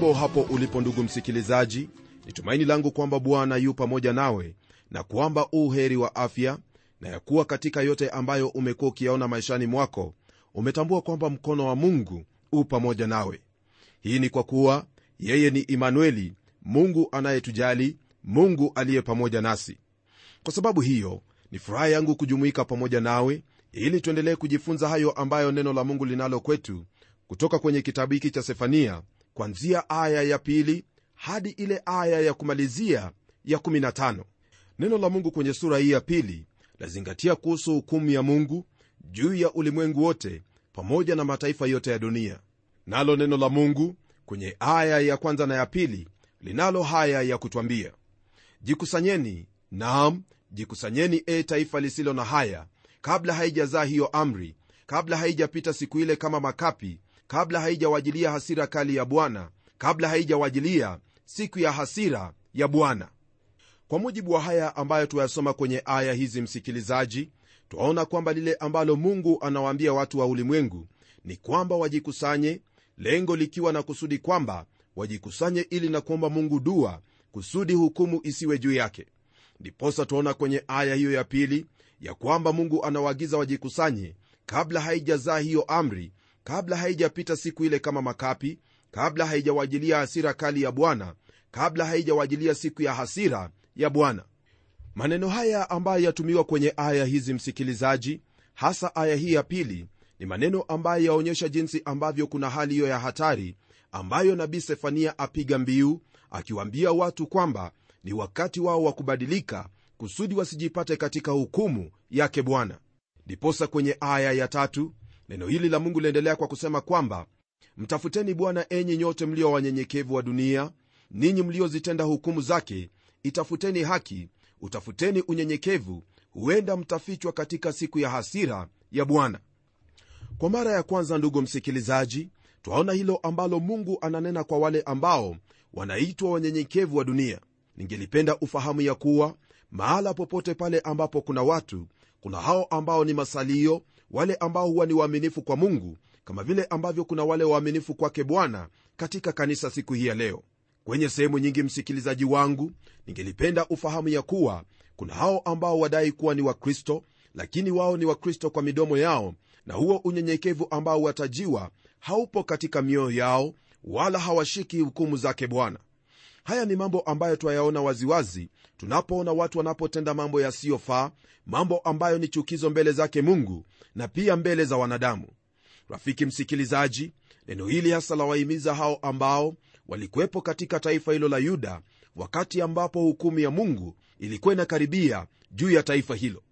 hujambo hapo ulipo ndugu msikilizaji. Ni tumaini langu kwamba bwana yu pamoja nawe na kwamba uu heri wa afya na ya kuwa katika yote ambayo umekuwa ukiyaona maishani mwako umetambua kwamba mkono wa mungu u pamoja nawe. Hii ni kwa kuwa yeye ni imanueli mungu anayetujali mungu aliye pamoja nasi. Kwa sababu hiyo ni furaha yangu kujumuika pamoja nawe ili tuendelee kujifunza hayo ambayo neno la mungu linalo kwetu kutoka kwenye kitabu hiki cha sefania kwanzia aya ya pili hadi ile aya ya kumalizia ya 15 neno la mungu kwenye sura hii ya pili lazingatia kuhusu hukumu ya mungu juu ya ulimwengu wote pamoja na mataifa yote ya dunia. Nalo neno la mungu kwenye aya ya kwanza na ya pili linalo haya ya kutwambia jikusanyeni naam jikusanyeni e taifa lisilo na haya kabla haijazaa hiyo amri kabla haijapita siku ile kama makapi kabla haijawajilia hasira kali ya bwana kabla haijawajilia siku ya hasira ya bwana. Kwa mujibu wa haya ambayo tuyasoma kwenye aya hizi msikilizaji twaona kwamba lile ambalo mungu anawaambia watu wa ulimwengu ni kwamba wajikusanye lengo likiwa na kusudi kwamba wajikusanye ili na kuomba mungu dua kusudi hukumu isiwe juu yake. Ndiposa twaona kwenye aya hiyo ya pili ya kwamba mungu anawaagiza wajikusanye kabla haijazaa hiyo amri kabla haijapita siku ile kama makapi kabla haijawajilia hasira kali ya bwana kabla haijawajilia siku ya hasira ya bwana. Maneno haya ambayo yatumiwa kwenye aya hizi msikilizaji hasa aya hii ya pili ni maneno ambayo yaonyesha jinsi ambavyo kuna hali hiyo ya hatari ambayo nabii sefania apiga mbiu akiwaambia watu kwamba ni wakati wao wa kubadilika kusudi wasijipate katika hukumu yake bwana. Ndiposa kwenye aya ya tatu neno hili la mungu liendelea kwa kusema kwamba mtafuteni bwana enyi nyote mlio wanyenyekevu wa dunia ninyi mliozitenda hukumu zake itafuteni haki utafuteni unyenyekevu huenda mtafichwa katika siku ya hasira ya bwana. Kwa mara ya kwanza ndugu msikilizaji twaona hilo ambalo mungu ananena kwa wale ambao wanaitwa wanyenyekevu wa dunia. Ningelipenda ufahamu ya kuwa mahala popote pale ambapo kuna watu kuna hao ambao ni masalio wale ambao huwa ni waaminifu kwa mungu kama vile ambavyo kuna wale waaminifu kwake bwana katika kanisa siku hii ya leo. Kwenye sehemu nyingi msikilizaji wangu ningelipenda ufahamu ya kuwa kuna hao ambao wadai kuwa ni wakristo lakini wao ni wakristo kwa midomo yao na huo unyenyekevu ambao watajiwa haupo katika mioyo yao wala hawashiki hukumu zake bwana haya ni mambo ambayo twayaona waziwazi tunapoona watu wanapotenda mambo yasiyofaa mambo ambayo ni chukizo mbele zake mungu na pia mbele za wanadamu. Rafiki msikilizaji neno hili hasa lawahimiza hao ambao walikuwepo katika taifa hilo la yuda wakati ambapo hukumu ya mungu ilikuwa inakaribia juu ya taifa hilo.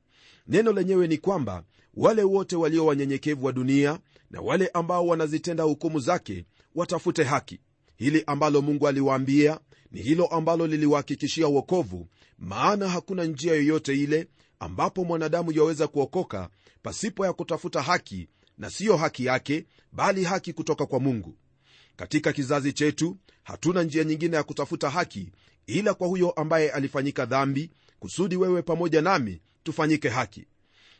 Neno lenyewe ni kwamba wale wote walio wanyenyekevu wa dunia na wale ambao wanazitenda hukumu zake watafute haki hili ambalo mungu aliwaambia ni hilo ambalo liliwahakikishia uokovu maana hakuna njia yoyote ile ambapo mwanadamu yaweza kuokoka pasipo ya kutafuta haki na siyo haki yake bali haki kutoka kwa mungu. Katika kizazi chetu hatuna njia nyingine ya kutafuta haki ila kwa huyo ambaye alifanyika dhambi kusudi wewe pamoja nami tufanyike haki.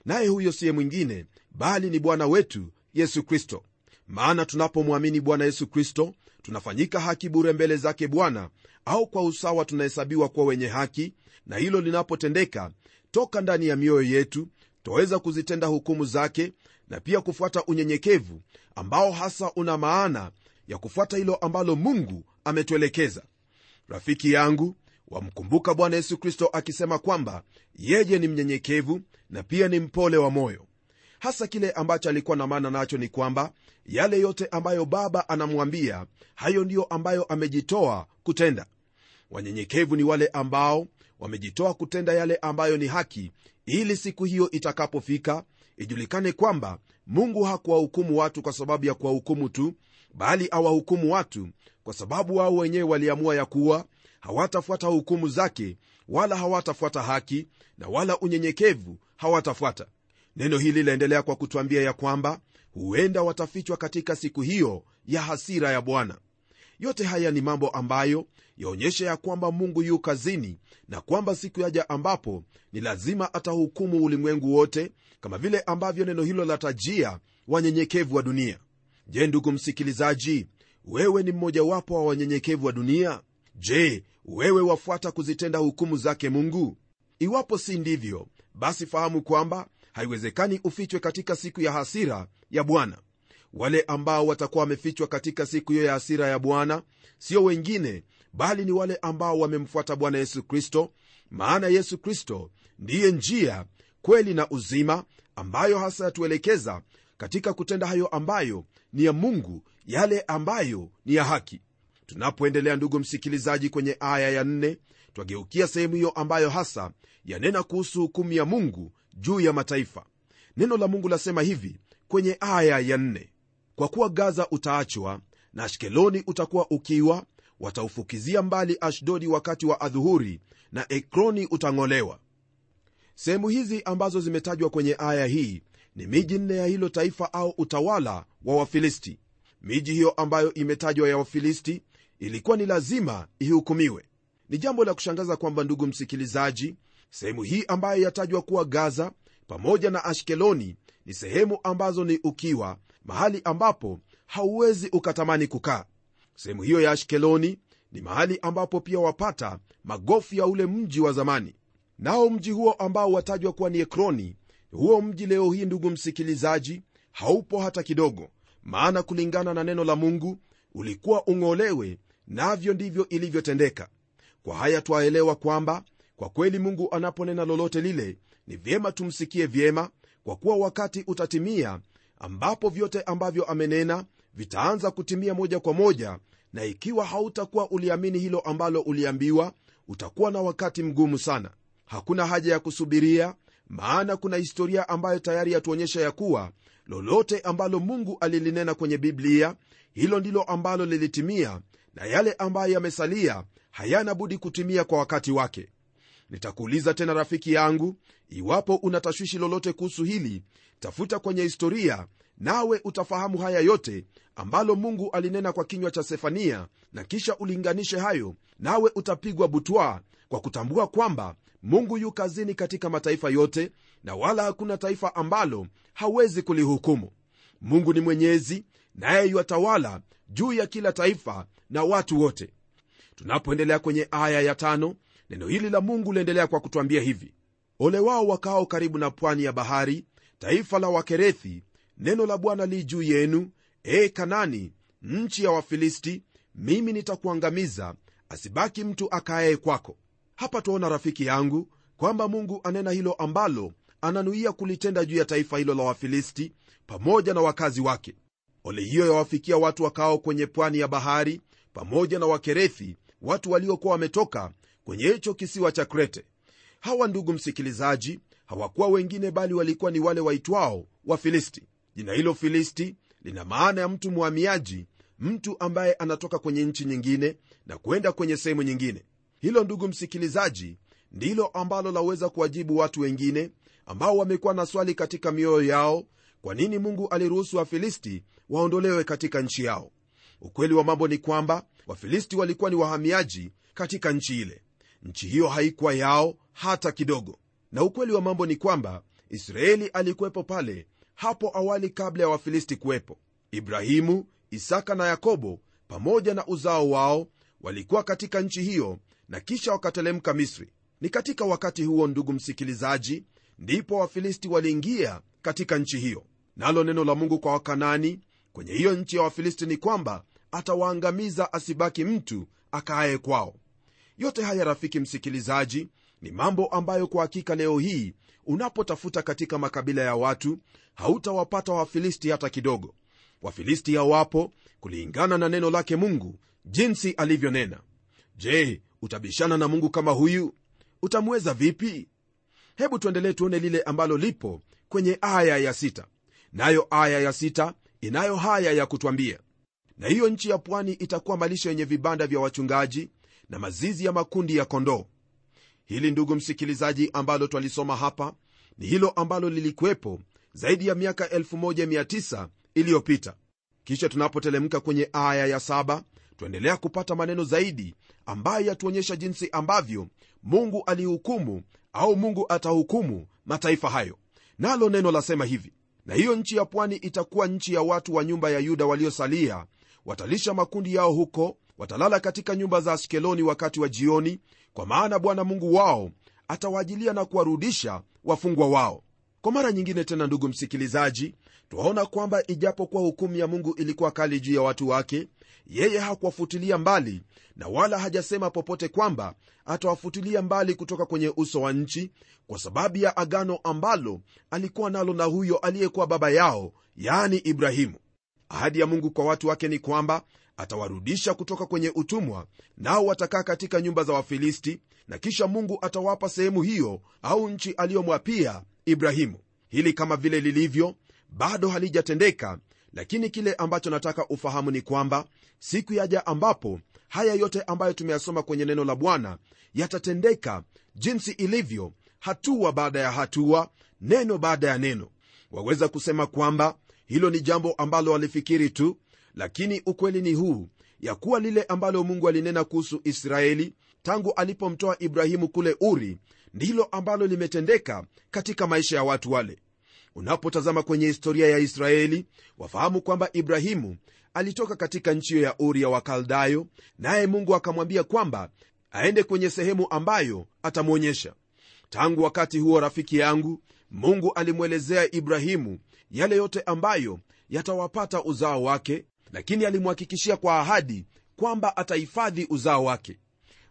Naye huyo siye mwingine bali ni bwana wetu yesu kristo maana tunapomwamini bwana yesu kristo tunafanyika haki bure mbele zake bwana au kwa usawa tunahesabiwa kuwa wenye haki na hilo linapotendeka toka ndani ya mioyo yetu twaweza kuzitenda hukumu zake na pia kufuata unyenyekevu ambao hasa una maana ya kufuata hilo ambalo mungu ametuelekeza. Rafiki yangu wamkumbuka bwana yesu kristo akisema kwamba yeye ni mnyenyekevu na pia ni mpole wa moyo hasa kile ambacho alikuwa na maana nacho ni kwamba yale yote ambayo baba anamwambia hayo ndiyo ambayo amejitoa kutenda. Wanyenyekevu ni wale ambao wamejitoa kutenda yale ambayo ni haki ili siku hiyo itakapofika ijulikane kwamba mungu hakuwahukumu watu kwa sababu ya kuwahukumu tu bali awahukumu watu kwa sababu wao wenyewe waliamua ya kuwa hawatafuata hukumu zake wala hawatafuata haki na wala unyenyekevu hawatafuata neno hili laendelea kwa kutwambia ya kwamba huenda watafichwa katika siku hiyo ya hasira ya bwana. Yote haya ni mambo ambayo yaonyesha ya kwamba mungu yu kazini na kwamba siku yaja ambapo ni lazima atahukumu ulimwengu wote kama vile ambavyo neno hilo latajia wanyenyekevu wa dunia. Je ndugu msikilizaji wewe ni mmojawapo wa wanyenyekevu wa dunia? Je wewe wafuata kuzitenda hukumu zake mungu? Iwapo si ndivyo basi fahamu kwamba haiwezekani ufichwe katika siku ya hasira ya bwana. Wale ambao watakuwa wamefichwa katika siku hiyo ya hasira ya bwana sio wengine bali ni wale ambao wamemfuata bwana yesu kristo maana yesu kristo ndiye njia kweli na uzima ambayo hasa yatuelekeza katika kutenda hayo ambayo ni ya mungu yale ambayo ni ya haki. Tunapoendelea ndugu msikilizaji kwenye aya ya 4 twageukia sehemu hiyo ambayo hasa yanena kuhusu hukumu ya mungu juu ya mataifa. Neno la mungu lasema hivi kwenye aya ya nne kwa kuwa gaza utaachwa na ashkeloni utakuwa ukiwa wataufukizia mbali ashdodi wakati wa adhuhuri na ekroni utang'olewa. Sehemu hizi ambazo zimetajwa kwenye aya hii ni miji nne ya hilo taifa au utawala wa wafilisti. Miji hiyo ambayo imetajwa ya wafilisti ilikuwa ni lazima ihukumiwe. Ni jambo la kushangaza kwamba ndugu msikilizaji sehemu hii ambayo yatajwa kuwa gaza pamoja na ashkeloni ni sehemu ambazo ni ukiwa mahali ambapo hauwezi ukatamani kukaa. Sehemu hiyo ya ashkeloni ni mahali ambapo pia wapata magofu ya ule mji wa zamani. Nao mji huo ambao watajwa kuwa ni ekroni huo mji leo hii ndugu msikilizaji haupo hata kidogo. Maana kulingana na neno la mungu ulikuwa ung'olewe navyo ndivyo ilivyotendeka. Kwa haya twaelewa kwamba kwa kweli mungu anaponena lolote lile ni vyema tumsikie vyema kwa kuwa wakati utatimia ambapo vyote ambavyo amenena vitaanza kutimia moja kwa moja na ikiwa hautakuwa uliamini hilo ambalo uliambiwa utakuwa na wakati mgumu sana. Hakuna haja ya kusubiria maana kuna historia ambayo tayari yatuonyesha ya kuwa lolote ambalo mungu alilinena kwenye biblia hilo ndilo ambalo lilitimia na yale ambayo yamesalia hayana budi kutimia kwa wakati wake nitakuuliza tena rafiki yangu iwapo una tashwishi lolote kuhusu hili tafuta kwenye historia nawe utafahamu haya yote ambalo mungu alinena kwa kinywa cha sefania na kisha ulinganishe hayo nawe utapigwa butwa kwa kutambua kwamba mungu yu kazini katika mataifa yote na wala hakuna taifa ambalo hawezi kulihukumu. Mungu ni mwenyezi naye yuatawala juu ya kila taifa na watu wote. Tunapoendelea kwenye aya ya tano neno hili la mungu liendelea kwa kutwambia hivi. Ole wao wakao karibu na pwani ya bahari taifa la wakerethi neno la bwana li juu yenu. E kanani nchi ya wafilisti mimi nitakuangamiza asibaki mtu akaaye kwako. Hapa twaona rafiki yangu kwamba mungu anena hilo ambalo ananuia kulitenda juu ya taifa hilo la wafilisti pamoja na wakazi wake. Ole hiyo yawafikia watu wakao kwenye pwani ya bahari pamoja na wakerethi watu waliokuwa wametoka kwenye hicho kisiwa cha krete. Hawa ndugu msikilizaji hawakuwa wengine bali walikuwa ni wale waitwao wafilisti. Jina hilo filisti lina maana ya mtu mhamiaji mtu ambaye anatoka kwenye nchi nyingine na kwenda kwenye sehemu nyingine. Hilo ndugu msikilizaji ndilo ambalo laweza kuwajibu watu wengine ambao wamekuwa na swali katika mioyo yao kwa nini mungu aliruhusu wafilisti waondolewe katika nchi yao? Ukweli wa mambo ni kwamba wafilisti walikuwa ni wahamiaji katika nchi ile nchi hiyo haikuwa yao hata kidogo. Na ukweli wa mambo ni kwamba israeli alikuwepo pale hapo awali kabla ya wafilisti kuwepo. Ibrahimu isaka na yakobo pamoja na uzao wao walikuwa katika nchi hiyo na kisha wakatelemka misri. Ni katika wakati huo ndugu msikilizaji ndipo wafilisti waliingia katika nchi hiyo. Nalo neno la mungu kwa wakanani kwenye hiyo nchi ya wafilisti ni kwamba atawaangamiza asibaki mtu akaaye kwao yote haya rafiki msikilizaji ni mambo ambayo kwa hakika leo hii unapotafuta katika makabila ya watu hautawapata wafilisti hata kidogo. Wafilisti hawapo kulingana na neno lake mungu jinsi alivyonena. Je utabishana na mungu kama huyu? Utamweza vipi? Hebu tuendelee tuone lile ambalo lipo kwenye aya ya sita. Nayo aya ya sita inayo haya ya kutwambia. Na hiyo nchi ya pwani itakuwa malisho yenye vibanda vya wachungaji na mazizi ya makundi ya kondoo. Hili ndugu msikilizaji ambalo twalisoma hapa ni hilo ambalo lilikuwepo zaidi ya miaka 1900 iliyopita. Kisha tunapotelemka kwenye aya ya saba twaendelea kupata maneno zaidi ambayo yatuonyesha jinsi ambavyo mungu alihukumu au mungu atahukumu mataifa hayo. Nalo neno lasema hivi na hiyo nchi ya pwani itakuwa nchi ya watu wa nyumba ya yuda waliosalia watalisha makundi yao huko watalala katika nyumba za askeloni wakati wa jioni kwa maana bwana mungu wao atawaajilia na kuwarudisha wafungwa wao. Kwa mara nyingine tena ndugu msikilizaji twaona kwamba ijapokuwa hukumu ya mungu ilikuwa kali juu ya watu wake yeye hakuwafutilia mbali na wala hajasema popote kwamba atawafutilia mbali kutoka kwenye uso wa nchi kwa sababu ya agano ambalo alikuwa nalo na huyo aliyekuwa baba yao yaani ibrahimu. Ahadi ya mungu kwa watu wake ni kwamba atawarudisha kutoka kwenye utumwa nao watakaa katika nyumba za wafilisti na kisha mungu atawapa sehemu hiyo au nchi aliyomwapia ibrahimu. Hili kama vile lilivyo bado halijatendeka lakini kile ambacho nataka ufahamu ni kwamba siku yaja ambapo haya yote ambayo tumeyasoma kwenye neno la bwana yatatendeka jinsi ilivyo hatua baada ya hatua neno baada ya neno. Waweza kusema kwamba hilo ni jambo ambalo walifikiri tu lakini ukweli ni huu ya kuwa lile ambalo mungu alinena kuhusu israeli tangu alipomtoa ibrahimu kule uri ndilo ambalo limetendeka katika maisha ya watu wale. Unapotazama kwenye historia ya israeli wafahamu kwamba ibrahimu alitoka katika nchi hiyo ya uri ya wakaldayo naye mungu akamwambia kwamba aende kwenye sehemu ambayo atamwonyesha. Tangu wakati huo rafiki yangu mungu alimwelezea ibrahimu yale yote ambayo yatawapata uzao wake lakini alimhakikishia kwa ahadi kwamba atahifadhi uzao wake.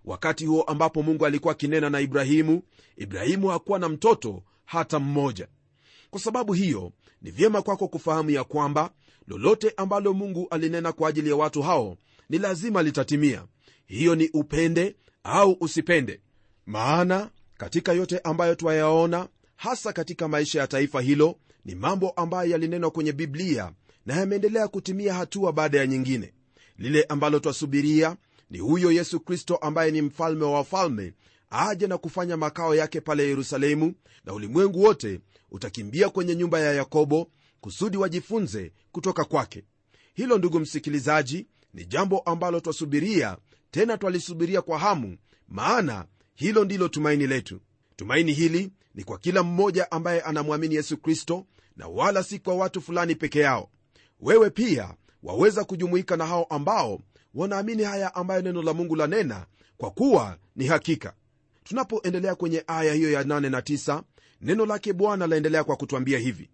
Wakati huo ambapo mungu alikuwa akinena na ibrahimu ibrahimu hakuwa na mtoto hata mmoja. Kwa sababu hiyo ni vyema kwako kufahamu ya kwamba lolote ambalo mungu alinena kwa ajili ya watu hao ni lazima litatimia. Hiyo ni upende au usipende. Maana katika yote ambayo twayaona hasa katika maisha ya taifa hilo ni mambo ambayo yalinenwa kwenye biblia na yameendelea kutimia hatua baada ya nyingine. Lile ambalo twasubiria ni huyo yesu kristo ambaye ni mfalme wa wafalme aje na kufanya makao yake pale yerusalemu na ulimwengu wote utakimbia kwenye nyumba ya yakobo kusudi wajifunze kutoka kwake. Hilo ndugu msikilizaji ni jambo ambalo twasubiria tena twalisubiria kwa hamu maana hilo ndilo tumaini letu. Tumaini hili ni kwa kila mmoja ambaye anamwamini yesu kristo na wala si kwa watu fulani peke yao wewe pia waweza kujumuika na hao ambao wanaamini haya ambayo neno la mungu lanena kwa kuwa ni hakika. Tunapoendelea kwenye aya hiyo ya 8 na 9 neno lake bwana laendelea kwa kutwambia hivi.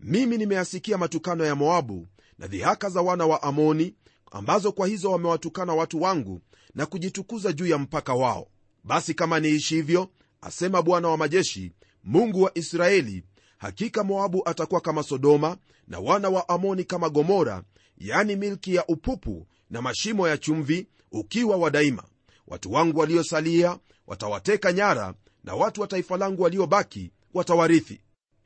Mimi nimeyasikia matukano ya moabu na dhihaka za wana wa amoni ambazo kwa hizo wamewatukana watu wangu na kujitukuza juu ya mpaka wao. Basi kama niishi hivyo asema bwana wa majeshi mungu wa israeli hakika moabu atakuwa kama sodoma na wana wa amoni kama gomora yani milki ya upupu na mashimo ya chumvi ukiwa wa daima. Watu wangu waliosalia watawateka nyara na watu wa taifa langu waliobaki watawarithi.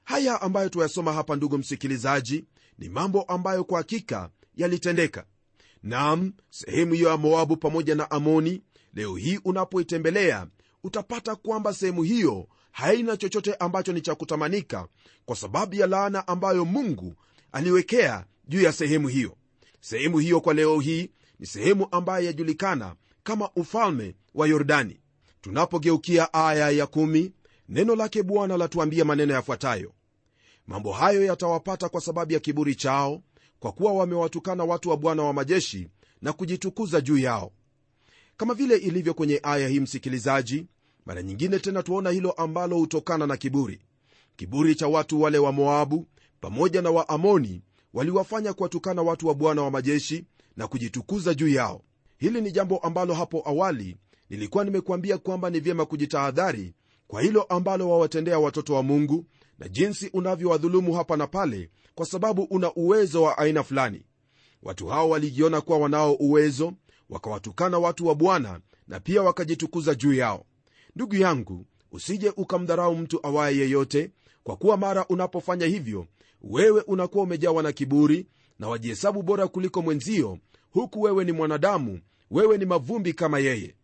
Haya ambayo tuyasoma hapa ndugu msikilizaji ni mambo ambayo kwa hakika yalitendeka. Nam sehemu hiyo ya moabu pamoja na amoni leo hii unapoitembelea utapata kwamba sehemu hiyo haina chochote ambacho ni cha kutamanika kwa sababu ya laana ambayo mungu aliwekea juu ya sehemu hiyo. Sehemu hiyo kwa leo hii ni sehemu ambayo yajulikana kama ufalme wa yordani. Tunapogeukia aya ya kumi, neno lake bwana latuambia maneno yafuatayo. Mambo hayo yatawapata kwa sababu ya kiburi chao kwa kuwa wamewatukana watu wa bwana wa majeshi na kujitukuza juu yao. Kama vile ilivyo kwenye aya hii msikilizaji mara nyingine tena tuona hilo ambalo hutokana na kiburi. Kiburi cha watu wale wa moabu pamoja na waamoni waliwafanya kuwatukana watu wa bwana wa majeshi na kujitukuza juu yao. Hili ni jambo ambalo hapo awali nilikuwa nimekuambia kwamba ni vyema kujitahadhari kwa hilo ambalo wawatendea watoto wa mungu na jinsi unavyowadhulumu hapa na pale kwa sababu una uwezo wa aina fulani. Watu hao walijiona kuwa wanao uwezo wakawatukana watu wa bwana na pia wakajitukuza juu yao ndugu yangu usije ukamdharau mtu awaye yeyote kwa kuwa mara unapofanya hivyo wewe unakuwa umejawa na kiburi na wajihesabu bora kuliko mwenzio huku wewe ni mwanadamu wewe ni mavumbi kama yeye.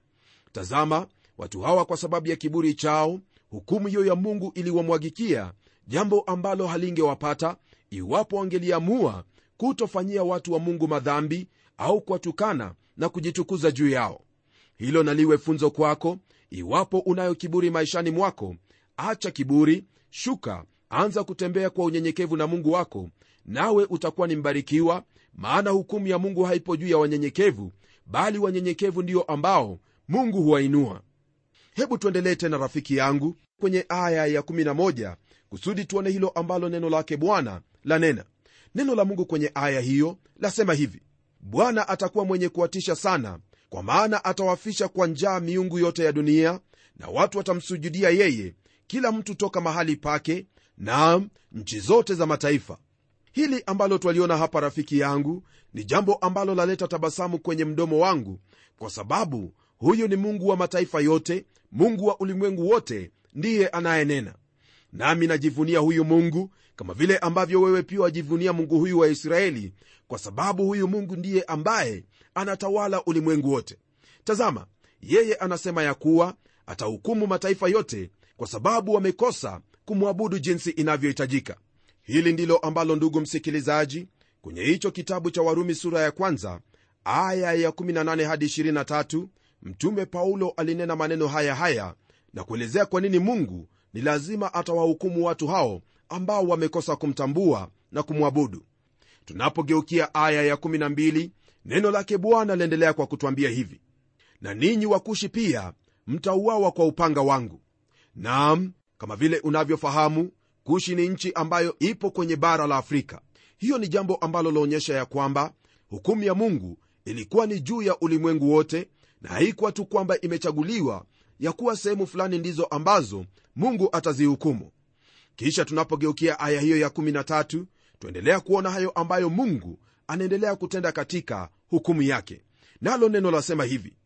Tazama watu hawa kwa sababu ya kiburi chao hukumu hiyo ya mungu iliwamwagikia jambo ambalo halingewapata iwapo wangeliamua kutofanyia watu wa mungu madhambi au kuwatukana na kujitukuza juu yao. Hilo naliwe funzo kwako iwapo unayo kiburi maishani mwako acha kiburi shuka anza kutembea kwa unyenyekevu na mungu wako nawe utakuwa ni mbarikiwa maana hukumu ya mungu haipo juu ya wanyenyekevu bali wanyenyekevu ndio ambao mungu huwainua. Hebu tuendelee tena rafiki yangu kwenye aya ya 11 kusudi tuone hilo ambalo neno lake bwana lanena. Neno la mungu kwenye aya hiyo lasema hivi bwana atakuwa mwenye kuwatisha sana kwa maana atawafisha kwa njaa miungu yote ya dunia na watu watamsujudia yeye kila mtu toka mahali pake naam nchi zote za mataifa. Hili ambalo twaliona hapa rafiki yangu ni jambo ambalo laleta tabasamu kwenye mdomo wangu kwa sababu huyu ni mungu wa mataifa yote mungu wa ulimwengu wote ndiye anayenena. Nami najivunia huyu mungu kama vile ambavyo wewe pia wajivunia mungu huyu wa israeli kwa sababu huyu mungu ndiye ambaye anatawala ulimwengu wote. Tazama yeye anasema ya kuwa atahukumu mataifa yote kwa sababu wamekosa kumwabudu jinsi inavyohitajika. Hili ndilo ambalo ndugu msikilizaji kwenye hicho kitabu cha warumi sura ya kwanza aya ya 18 hadi 23 mtume paulo alinena maneno haya haya na kuelezea kwa nini mungu ni lazima atawahukumu watu hao ambao wamekosa kumtambua na kumwabudu. Tunapogeukia aya ya 12 neno lake bwana liendelea kwa kutwambia hivi na ninyi wakushi pia mtauawa kwa upanga wangu. Naam kama vile unavyofahamu kushi ni nchi ambayo ipo kwenye bara la afrika. Hiyo ni jambo ambalo laonyesha ya kwamba hukumu ya mungu ilikuwa ni juu ya ulimwengu wote na haikuwa tu kwamba imechaguliwa ya kuwa sehemu fulani ndizo ambazo mungu atazihukumu kisha tunapogeukia aya hiyo ya 13 tuendelea kuona hayo ambayo mungu anaendelea kutenda katika hukumu yake. Nalo neno lasema hivi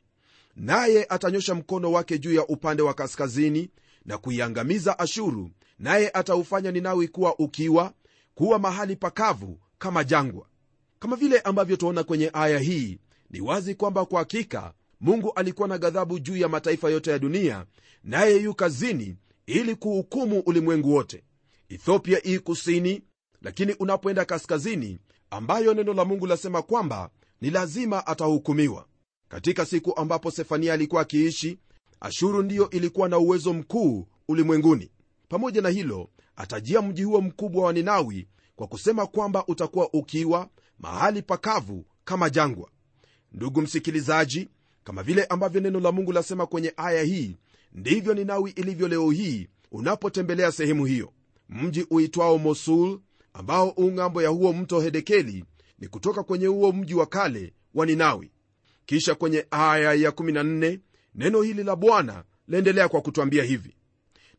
naye atanyosha mkono wake juu ya upande wa kaskazini na kuiangamiza ashuru naye ataufanya ninawi kuwa ukiwa kuwa mahali pakavu kama jangwa. Kama vile ambavyo tuona kwenye aya hii ni wazi kwamba kwa hakika mungu alikuwa na ghadhabu juu ya mataifa yote ya dunia naye yu kazini ili kuhukumu ulimwengu wote. Ethiopia ii kusini lakini unapoenda kaskazini ambayo neno la mungu lasema kwamba ni lazima atahukumiwa. Katika siku ambapo sefania alikuwa akiishi ashuru ndiyo ilikuwa na uwezo mkuu ulimwenguni. Pamoja na hilo atajia mji huo mkubwa wa ninawi kwa kusema kwamba utakuwa ukiwa mahali pakavu kama jangwa. Ndugu msikilizaji kama vile ambavyo neno la mungu lasema kwenye aya hii ndivyo ninawi ilivyo leo hii unapotembelea sehemu hiyo. Mji uitwao mosul ambao ung'ambo ya huo mto hedekeli ni kutoka kwenye huo mji wa kale wa ninawi. Kisha kwenye aya ya 14 neno hili la bwana laendelea kwa kutwambia hivi.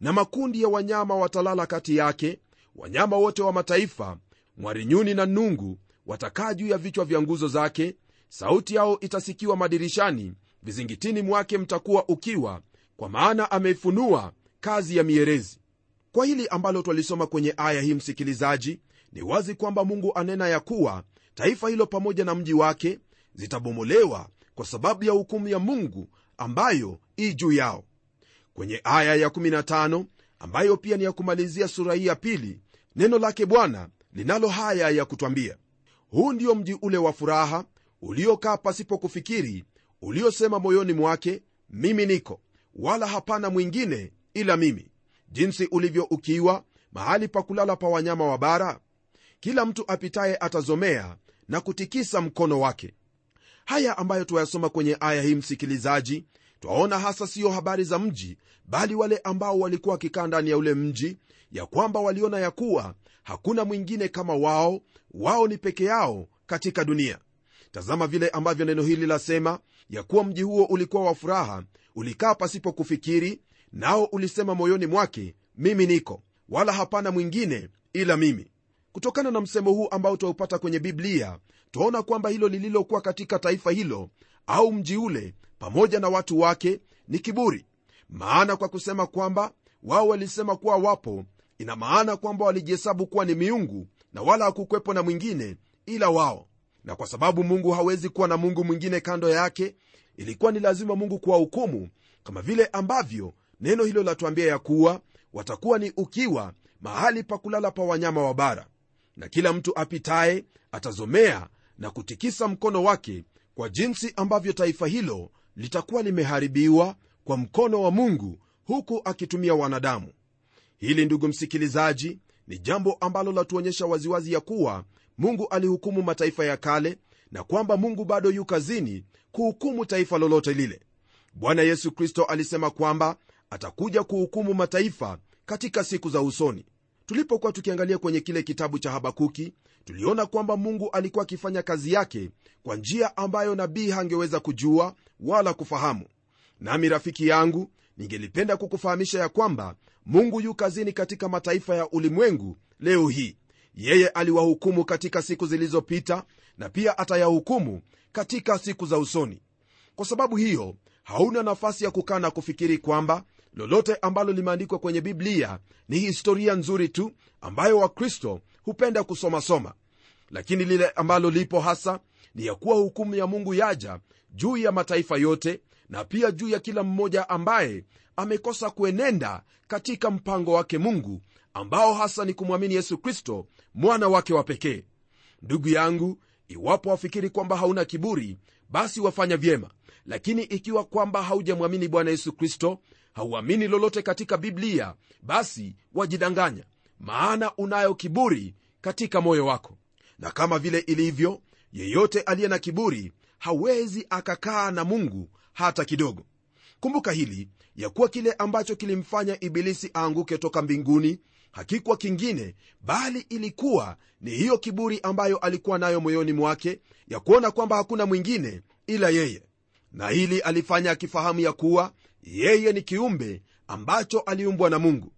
Na makundi ya wanyama watalala kati yake wanyama wote wa mataifa mwarinyuni na nungu watakaa juu ya vichwa vya nguzo zake sauti yao itasikiwa madirishani vizingitini mwake mtakuwa ukiwa kwa maana ameifunua kazi ya mierezi. Kwa hili ambalo twalisoma kwenye aya hii msikilizaji ni wazi kwamba mungu anena ya kuwa taifa hilo pamoja na mji wake zitabomolewa kwa sababu ya hukumu ya mungu ambayo ii juu yao. Kwenye aya ya15 ambayo pia ni ya kumalizia sura hii ya pili neno lake bwana linalo haya ya kutwambia. Huu ndio mji ule wa furaha uliokaa pasipo kufikiri uliosema moyoni mwake mimi niko wala hapana mwingine ila mimi. Jinsi ulivyo ukiwa mahali pa kulala pa wanyama wa bara kila mtu apitaye atazomea na kutikisa mkono wake. Haya ambayo twayasoma kwenye aya hii msikilizaji twaona hasa siyo habari za mji bali wale ambao walikuwa wakikaa ndani ya ule mji ya kwamba waliona ya kuwa hakuna mwingine kama wao wao ni peke yao katika dunia tazama vile ambavyo neno hili lasema ya kuwa mji huo ulikuwa wa furaha ulikaa pasipo kufikiri nao ulisema moyoni mwake mimi niko wala hapana mwingine ila mimi. Kutokana na msemo huu ambao twaupata kwenye biblia twaona kwamba hilo lililokuwa katika taifa hilo au mji ule pamoja na watu wake ni kiburi. Maana kwa kusema kwamba wao walisema kuwa wapo ina maana kwamba walijihesabu kuwa ni miungu na wala hakukwepo na mwingine ila wao na kwa sababu mungu hawezi kuwa na mungu mwingine kando yake ilikuwa ni lazima mungu kuwahukumu kama vile ambavyo neno hilo latuambia ya kuwa watakuwa ni ukiwa mahali pa kulala pa wanyama wa bara. Na kila mtu apitaye atazomea na kutikisa mkono wake kwa jinsi ambavyo taifa hilo litakuwa limeharibiwa kwa mkono wa mungu huku akitumia wanadamu. Hili ndugu msikilizaji ni jambo ambalo latuonyesha waziwazi ya kuwa mungu alihukumu mataifa ya kale na kwamba mungu bado yu kazini kuhukumu taifa lolote lile. Bwana yesu kristo alisema kwamba atakuja kuhukumu mataifa katika siku za usoni. Tulipokuwa tukiangalia kwenye kile kitabu cha habakuki tuliona kwamba mungu alikuwa akifanya kazi yake kwa njia ambayo nabii hangeweza kujua wala kufahamu. Nami rafiki yangu ningelipenda kukufahamisha ya kwamba mungu yu kazini katika mataifa ya ulimwengu leo hii yeye aliwahukumu katika siku zilizopita na pia atayahukumu katika siku za usoni. Kwa sababu hiyo hauna nafasi ya kukaa na kufikiri kwamba lolote ambalo limeandikwa kwenye biblia ni historia nzuri tu ambayo wakristo hupenda kusomasoma lakini lile ambalo lipo hasa ni ya kuwa hukumu ya mungu yaja juu ya mataifa yote na pia juu ya kila mmoja ambaye amekosa kuenenda katika mpango wake mungu ambao hasa ni kumwamini yesu kristo mwana wake wa pekee. Ndugu yangu iwapo wafikiri kwamba hauna kiburi basi wafanya vyema. Lakini ikiwa kwamba haujamwamini bwana yesu kristo hauamini lolote katika biblia basi wajidanganya maana unayo kiburi katika moyo wako. Na kama vile ilivyo yeyote aliye na kiburi hawezi akakaa na mungu hata kidogo. Kumbuka hili ya kuwa kile ambacho kilimfanya ibilisi aanguke toka mbinguni hakikuwa kingine bali ilikuwa ni hiyo kiburi ambayo alikuwa nayo moyoni mwake ya kuona kwamba hakuna mwingine ila yeye. Na hili alifanya akifahamu ya kuwa yeye ni kiumbe ambacho aliumbwa na mungu.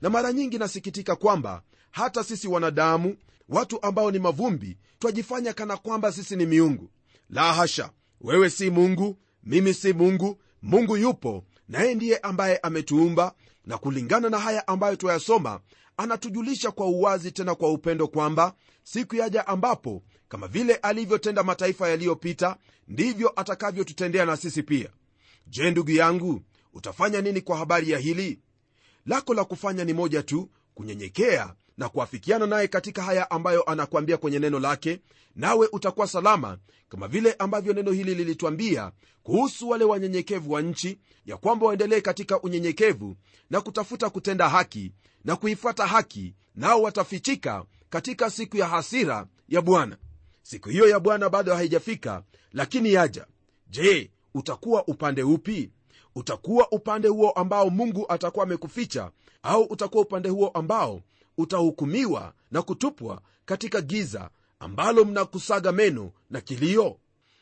Na mara nyingi nasikitika kwamba hata sisi wanadamu watu ambao ni mavumbi twajifanya kana kwamba sisi ni miungu. La hasha wewe si mungu mimi si mungu mungu yupo naye ndiye ambaye ametuumba na kulingana na haya ambayo twayasoma anatujulisha kwa uwazi tena kwa upendo kwamba siku yaja ambapo kama vile alivyotenda mataifa yaliyopita ndivyo atakavyotutendea na sisi pia. Je ndugu yangu utafanya nini kwa habari ya hili? Lako la kufanya ni moja tu kunyenyekea na kuafikiana naye katika haya ambayo anakuambia kwenye neno lake nawe utakuwa salama kama vile ambavyo neno hili lilitwambia kuhusu wale wanyenyekevu wa nchi ya kwamba waendelee katika unyenyekevu na kutafuta kutenda haki na kuifuata haki nao watafichika katika siku ya hasira ya bwana. Siku hiyo ya bwana bado haijafika lakini yaja. Je utakuwa upande upi? Utakuwa upande huo ambao mungu atakuwa amekuficha au utakuwa upande huo ambao utahukumiwa na kutupwa katika giza ambalo mnakusaga meno na kilio?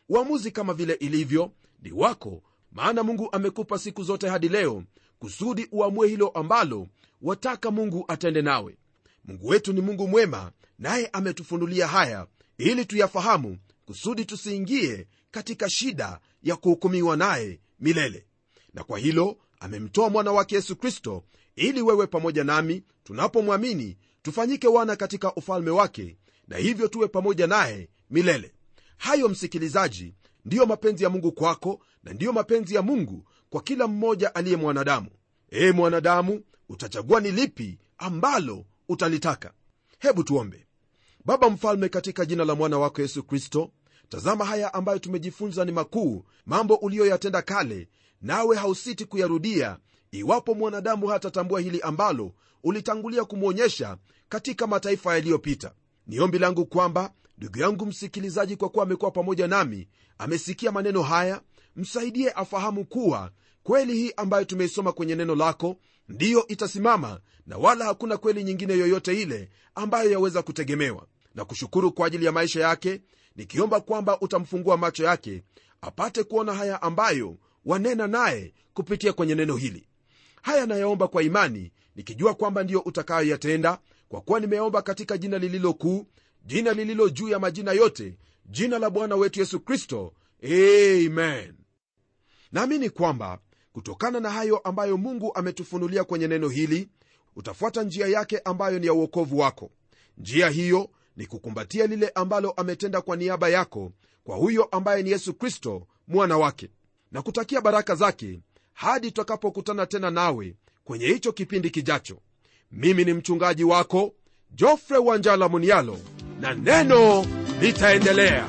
Uamuzi kama vile ilivyo ni wako maana mungu amekupa siku zote hadi leo kusudi uamue hilo ambalo wataka mungu atende nawe. Mungu wetu ni mungu mwema naye ametufunulia haya ili tuyafahamu kusudi tusiingie katika shida ya kuhukumiwa naye milele. Na kwa hilo amemtoa mwana wake yesu kristo ili wewe pamoja nami tunapomwamini tufanyike wana katika ufalme wake na hivyo tuwe pamoja naye milele. Hayo msikilizaji ndiyo mapenzi ya mungu kwako na ndiyo mapenzi ya mungu kwa kila mmoja aliye mwanadamu. Ee mwanadamu utachagua ni lipi ambalo utalitaka. Hebu tuombe. Baba mfalme katika jina la mwana wako yesu kristo tazama haya ambayo tumejifunza ni makuu mambo uliyoyatenda kale nawe hausiti kuyarudia iwapo mwanadamu hatatambua hili ambalo ulitangulia kumwonyesha katika mataifa yaliyopita ni ombi langu kwamba ndugu yangu msikilizaji kwa kuwa amekuwa pamoja nami amesikia maneno haya msaidie afahamu kuwa kweli hii ambayo tumeisoma kwenye neno lako ndiyo itasimama na wala hakuna kweli nyingine yoyote ile ambayo yaweza kutegemewa. Na kushukuru kwa ajili ya maisha yake nikiomba kwamba utamfungua macho yake apate kuona haya ambayo wanena naye kupitia kwenye neno hili haya nayaomba kwa imani nikijua kwamba ndiyo utakayoyatenda kwa kuwa nimeomba katika jina lililo kuu jina lililo juu ya majina yote jina la bwana wetu yesu kristo. Amen. Naamini kwamba kutokana na hayo ambayo mungu ametufunulia kwenye neno hili utafuata njia yake ambayo ni ya uokovu wako. Njia hiyo ni kukumbatia lile ambalo ametenda kwa niaba yako kwa huyo ambaye ni yesu kristo mwana wake na kutakia baraka zake hadi tutakapokutana tena nawe kwenye hicho kipindi kijacho. Mimi ni mchungaji wako jofre wanjala munialo na neno litaendelea